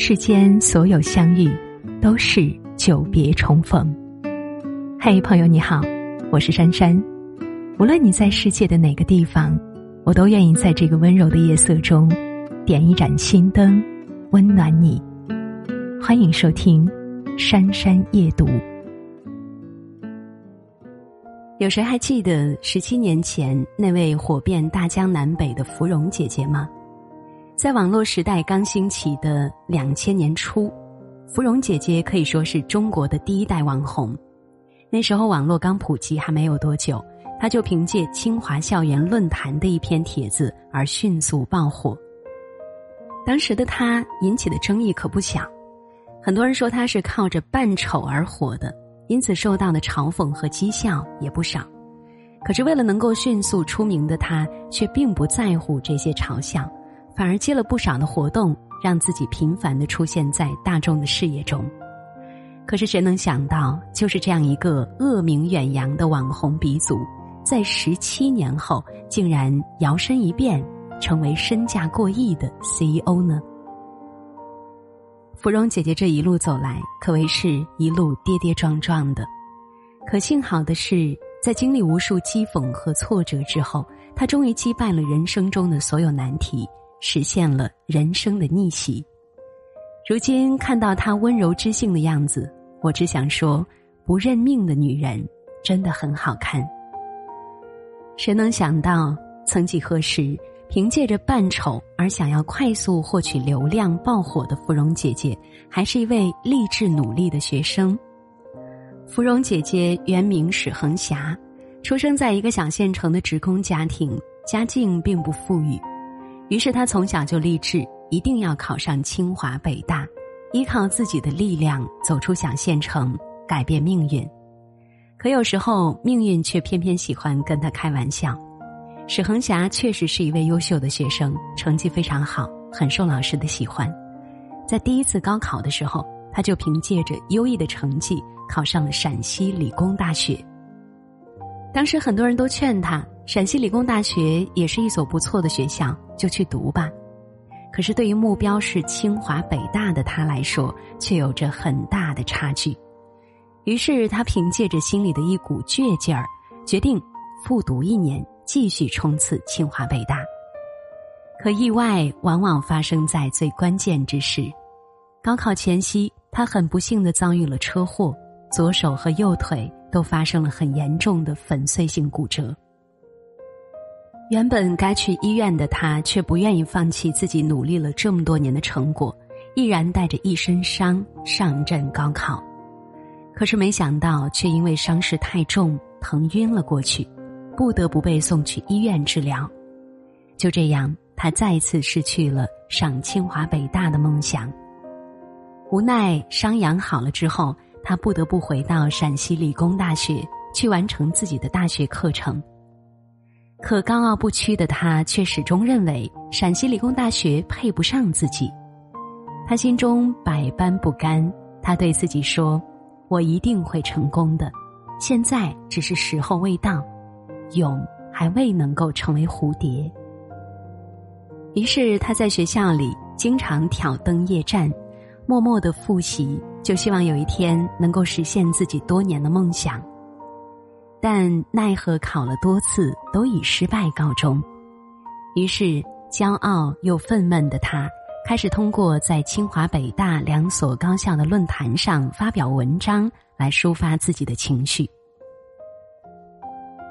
世间所有相遇，都是久别重逢。嘿，朋友你好，我是珊珊。无论你在世界的哪个地方，我都愿意在这个温柔的夜色中，点一盏心灯，温暖你。欢迎收听《珊珊夜读》。有谁还记得十七年前那位火遍大江南北的芙蓉姐姐吗？在网络时代刚兴起的两千年初，芙蓉姐姐可以说是中国的第一代网红。那时候网络刚普及还没有多久，她就凭借清华校园论坛的一篇帖子而迅速爆火。当时的她引起的争议可不小，很多人说她是靠着扮丑而火的，因此受到的嘲讽和讥笑也不少。可是为了能够迅速出名的她，却并不在乎这些嘲笑。反而接了不少的活动，让自己频繁的出现在大众的视野中。可是谁能想到，就是这样一个恶名远扬的网红鼻祖，在十七年后竟然摇身一变，成为身价过亿的 CEO 呢？芙蓉姐姐这一路走来，可谓是一路跌跌撞撞的。可幸好的是，在经历无数讥讽和挫折之后，她终于击败了人生中的所有难题。实现了人生的逆袭。如今看到她温柔知性的样子，我只想说：不认命的女人真的很好看。谁能想到，曾几何时，凭借着扮丑而想要快速获取流量爆火的芙蓉姐姐，还是一位励志努力的学生。芙蓉姐姐原名史恒霞，出生在一个小县城的职工家庭，家境并不富裕。于是他从小就立志一定要考上清华北大，依靠自己的力量走出小县城，改变命运。可有时候命运却偏偏喜欢跟他开玩笑。史恒霞确实是一位优秀的学生，成绩非常好，很受老师的喜欢。在第一次高考的时候，他就凭借着优异的成绩考上了陕西理工大学。当时很多人都劝他。陕西理工大学也是一所不错的学校，就去读吧。可是对于目标是清华北大的他来说，却有着很大的差距。于是他凭借着心里的一股倔劲儿，决定复读一年，继续冲刺清华北大。可意外往往发生在最关键之时。高考前夕，他很不幸的遭遇了车祸，左手和右腿都发生了很严重的粉碎性骨折。原本该去医院的他，却不愿意放弃自己努力了这么多年的成果，毅然带着一身伤上阵高考。可是没想到，却因为伤势太重，疼晕了过去，不得不被送去医院治疗。就这样，他再次失去了上清华北大的梦想。无奈伤养好了之后，他不得不回到陕西理工大学去完成自己的大学课程。可高傲不屈的他却始终认为陕西理工大学配不上自己，他心中百般不甘。他对自己说：“我一定会成功的，现在只是时候未到，蛹还未能够成为蝴蝶。”于是他在学校里经常挑灯夜战，默默的复习，就希望有一天能够实现自己多年的梦想。但奈何考了多次都以失败告终，于是骄傲又愤懑的他，开始通过在清华北大两所高校的论坛上发表文章来抒发自己的情绪。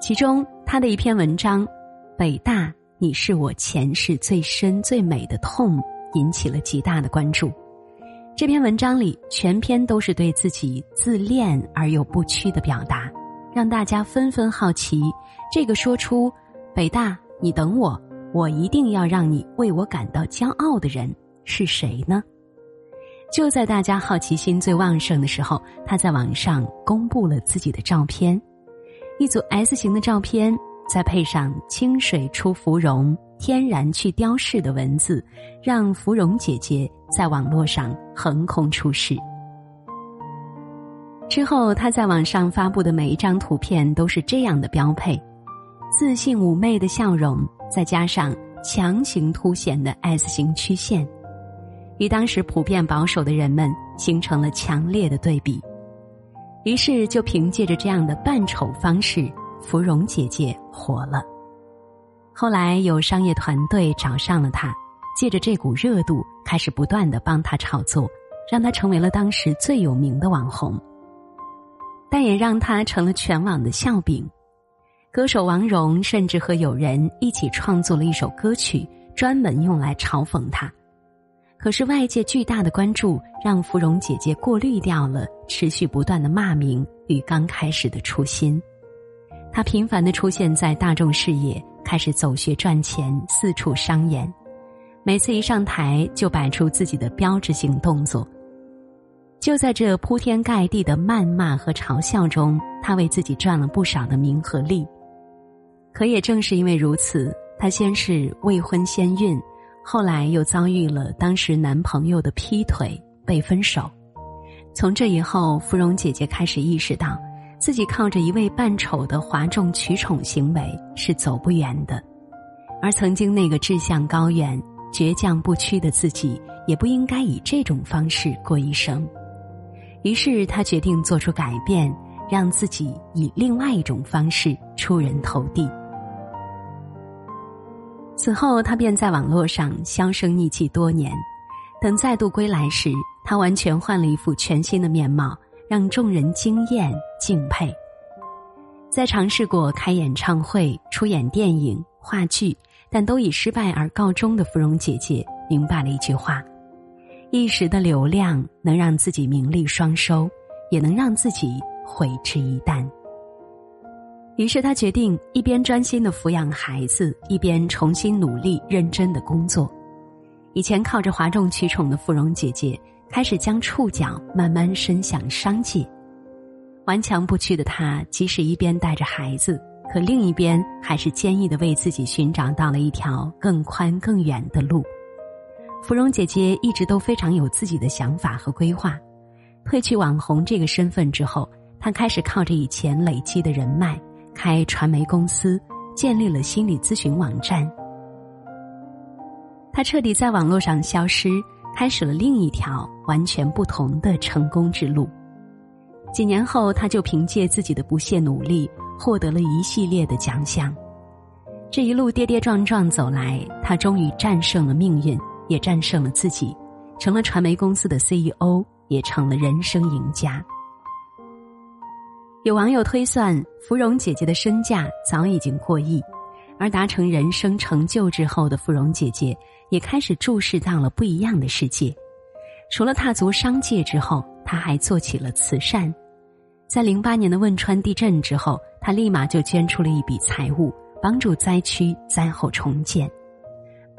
其中他的一篇文章《北大，你是我前世最深最美的痛》，引起了极大的关注。这篇文章里全篇都是对自己自恋而又不屈的表达。让大家纷纷好奇，这个说出“北大，你等我，我一定要让你为我感到骄傲”的人是谁呢？就在大家好奇心最旺盛的时候，他在网上公布了自己的照片，一组 S 型的照片，再配上“清水出芙蓉，天然去雕饰”的文字，让芙蓉姐姐在网络上横空出世。之后，他在网上发布的每一张图片都是这样的标配：自信妩媚的笑容，再加上强行凸显的 S 型曲线。与当时普遍保守的人们形成了强烈的对比。于是，就凭借着这样的扮丑方式，芙蓉姐姐火了。后来，有商业团队找上了她，借着这股热度，开始不断的帮她炒作，让她成为了当时最有名的网红。但也让她成了全网的笑柄。歌手王蓉甚至和友人一起创作了一首歌曲，专门用来嘲讽她。可是外界巨大的关注，让芙蓉姐姐过滤掉了持续不断的骂名与刚开始的初心。她频繁的出现在大众视野，开始走穴赚钱，四处商演。每次一上台，就摆出自己的标志性动作。就在这铺天盖地的谩骂和嘲笑中，她为自己赚了不少的名和利。可也正是因为如此，她先是未婚先孕。后来又遭遇了当时男朋友的劈腿，被分手。从这以后，芙蓉姐姐开始意识到，自己靠着一味扮丑的哗众取宠行为是走不远的，而曾经那个志向高远、倔强不屈的自己，也不应该以这种方式过一生。于是，他决定做出改变，让自己以另外一种方式出人头地。此后，他便在网络上销声匿迹多年。等再度归来时，他完全换了一副全新的面貌，让众人惊艳敬佩。在尝试过开演唱会、出演电影、话剧，但都以失败而告终的芙蓉姐姐，明白了一句话：一时的流量能让自己名利双收，也能让自己毁之一旦。于是他决定一边专心的抚养孩子，一边重新努力认真的工作。以前靠着哗众取宠的芙蓉姐姐，开始将触角慢慢伸向商界。顽强不屈的她，即使一边带着孩子，可另一边还是坚毅的为自己寻找到了一条更宽更远的路。芙蓉姐姐一直都非常有自己的想法和规划。褪去网红这个身份之后，她开始靠着以前累积的人脉。开传媒公司，建立了心理咨询网站。他彻底在网络上消失，开始了另一条完全不同的成功之路。几年后，他就凭借自己的不懈努力，获得了一系列的奖项。这一路跌跌撞撞走来，他终于战胜了命运，也战胜了自己，成了传媒公司的 CEO，也成了人生赢家。有网友推算，芙蓉姐姐的身价早已经过亿，而达成人生成就之后的芙蓉姐姐，也开始注视到了不一样的世界。除了踏足商界之后，她还做起了慈善。在零八年的汶川地震之后，她立马就捐出了一笔财物，帮助灾区灾后重建，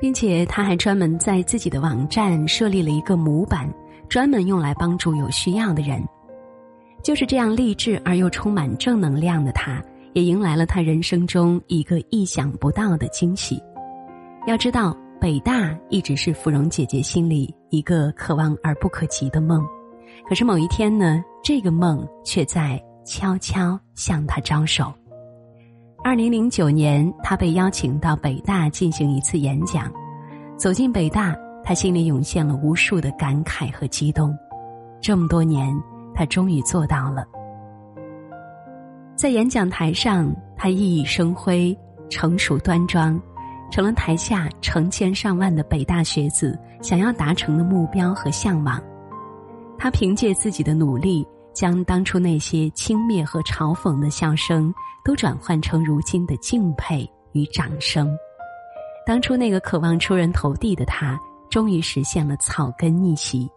并且他还专门在自己的网站设立了一个模板，专门用来帮助有需要的人。就是这样励志而又充满正能量的他，也迎来了他人生中一个意想不到的惊喜。要知道，北大一直是芙蓉姐姐心里一个可望而不可及的梦，可是某一天呢，这个梦却在悄悄向他招手。二零零九年，他被邀请到北大进行一次演讲，走进北大，他心里涌现了无数的感慨和激动。这么多年。他终于做到了，在演讲台上，他熠熠生辉，成熟端庄，成了台下成千上万的北大学子想要达成的目标和向往。他凭借自己的努力，将当初那些轻蔑和嘲讽的笑声，都转换成如今的敬佩与掌声。当初那个渴望出人头地的他，终于实现了草根逆袭。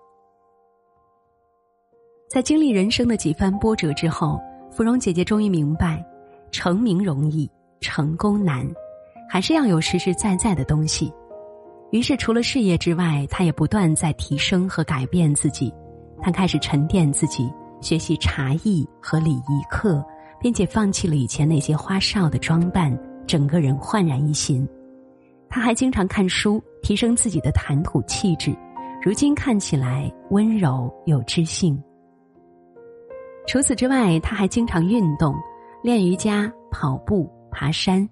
在经历人生的几番波折之后，芙蓉姐姐终于明白，成名容易，成功难，还是要有实实在在的东西。于是，除了事业之外，她也不断在提升和改变自己。她开始沉淀自己，学习茶艺和礼仪课，并且放弃了以前那些花哨的装扮，整个人焕然一新。他还经常看书，提升自己的谈吐气质，如今看起来温柔有知性。除此之外，他还经常运动，练瑜伽、跑步、爬山。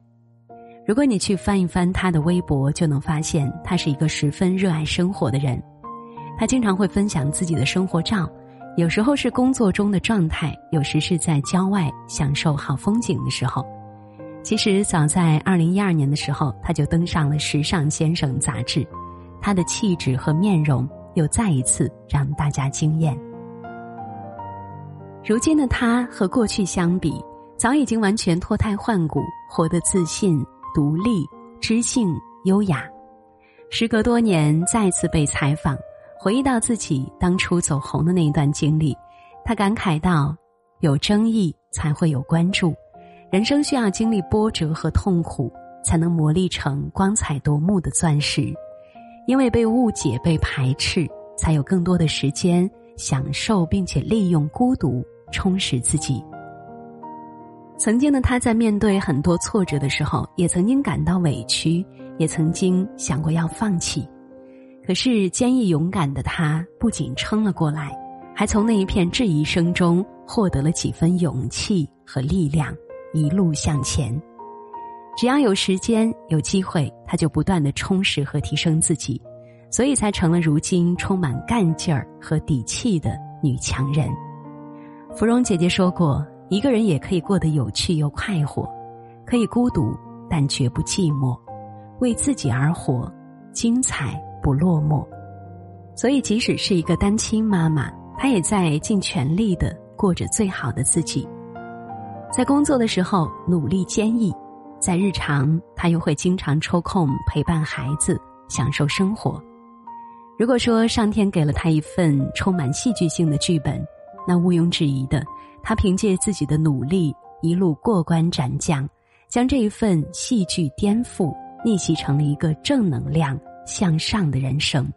如果你去翻一翻他的微博，就能发现他是一个十分热爱生活的人。他经常会分享自己的生活照，有时候是工作中的状态，有时是在郊外享受好风景的时候。其实早在二零一二年的时候，他就登上了《时尚先生》杂志，他的气质和面容又再一次让大家惊艳。如今的他和过去相比，早已经完全脱胎换骨，活得自信、独立、知性、优雅。时隔多年，再次被采访，回忆到自己当初走红的那一段经历，他感慨道：“有争议才会有关注。”人生需要经历波折和痛苦，才能磨砺成光彩夺目的钻石。因为被误解、被排斥，才有更多的时间享受，并且利用孤独充实自己。曾经的他在面对很多挫折的时候，也曾经感到委屈，也曾经想过要放弃。可是坚毅勇敢的他，不仅撑了过来，还从那一片质疑声中获得了几分勇气和力量。一路向前，只要有时间、有机会，他就不断的充实和提升自己，所以才成了如今充满干劲儿和底气的女强人。芙蓉姐姐说过：“一个人也可以过得有趣又快活，可以孤独，但绝不寂寞，为自己而活，精彩不落寞。”所以，即使是一个单亲妈妈，她也在尽全力的过着最好的自己。在工作的时候努力坚毅，在日常她又会经常抽空陪伴孩子，享受生活。如果说上天给了他一份充满戏剧性的剧本，那毋庸置疑的，他凭借自己的努力一路过关斩将，将这一份戏剧颠覆逆袭成了一个正能量向上的人生。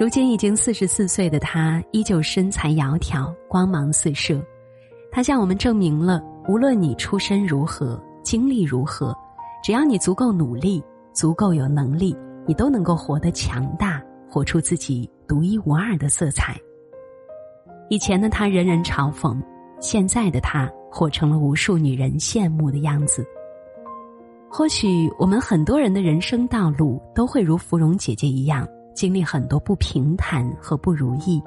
如今已经四十四岁的他，依旧身材窈窕，光芒四射。他向我们证明了，无论你出身如何，经历如何，只要你足够努力，足够有能力，你都能够活得强大，活出自己独一无二的色彩。以前的他人人嘲讽，现在的他活成了无数女人羡慕的样子。或许我们很多人的人生道路都会如芙蓉姐姐一样。经历很多不平坦和不如意，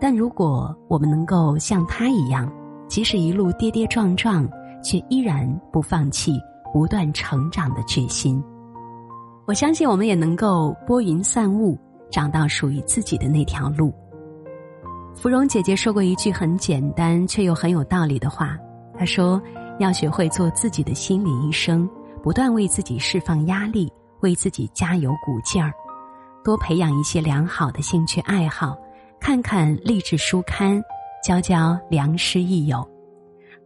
但如果我们能够像她一样，即使一路跌跌撞撞，却依然不放弃不断成长的决心，我相信我们也能够拨云散雾，找到属于自己的那条路。芙蓉姐姐说过一句很简单却又很有道理的话，她说：“要学会做自己的心理医生，不断为自己释放压力，为自己加油鼓劲儿。”多培养一些良好的兴趣爱好，看看励志书刊，交交良师益友。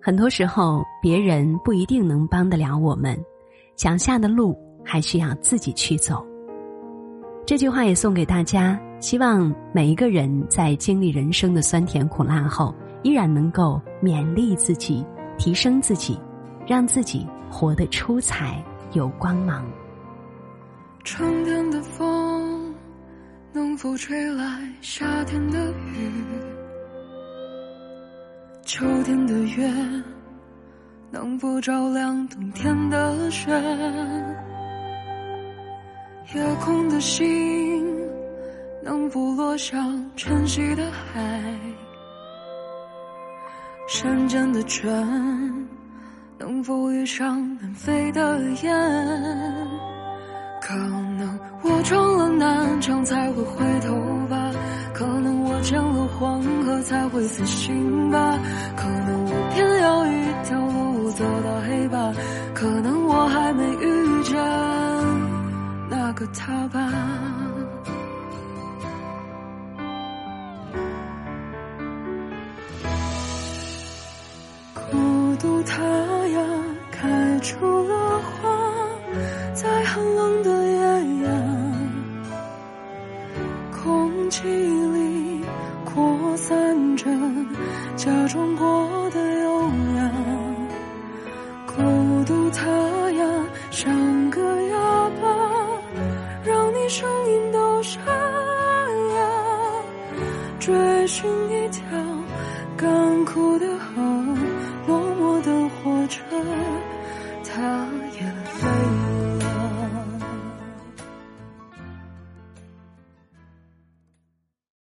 很多时候，别人不一定能帮得了我们，脚下的路还需要自己去走。这句话也送给大家，希望每一个人在经历人生的酸甜苦辣后，依然能够勉励自己，提升自己，让自己活得出彩有光芒。春天的风。能否吹来夏天的雨？秋天的月能否照亮冬天的雪？夜空的星能否落向晨曦的海？山间的泉能否遇上南飞的雁？可能我撞了南墙才会回头吧，可能我见了黄河才会死心吧，可能我偏要一条路走到黑吧，可能我还没遇见那个他吧。孤独他，出了花。在寒冷的夜呀，空气里扩散着假装过的优雅。孤独它呀，像个哑巴，让你声音都沙哑。追寻你。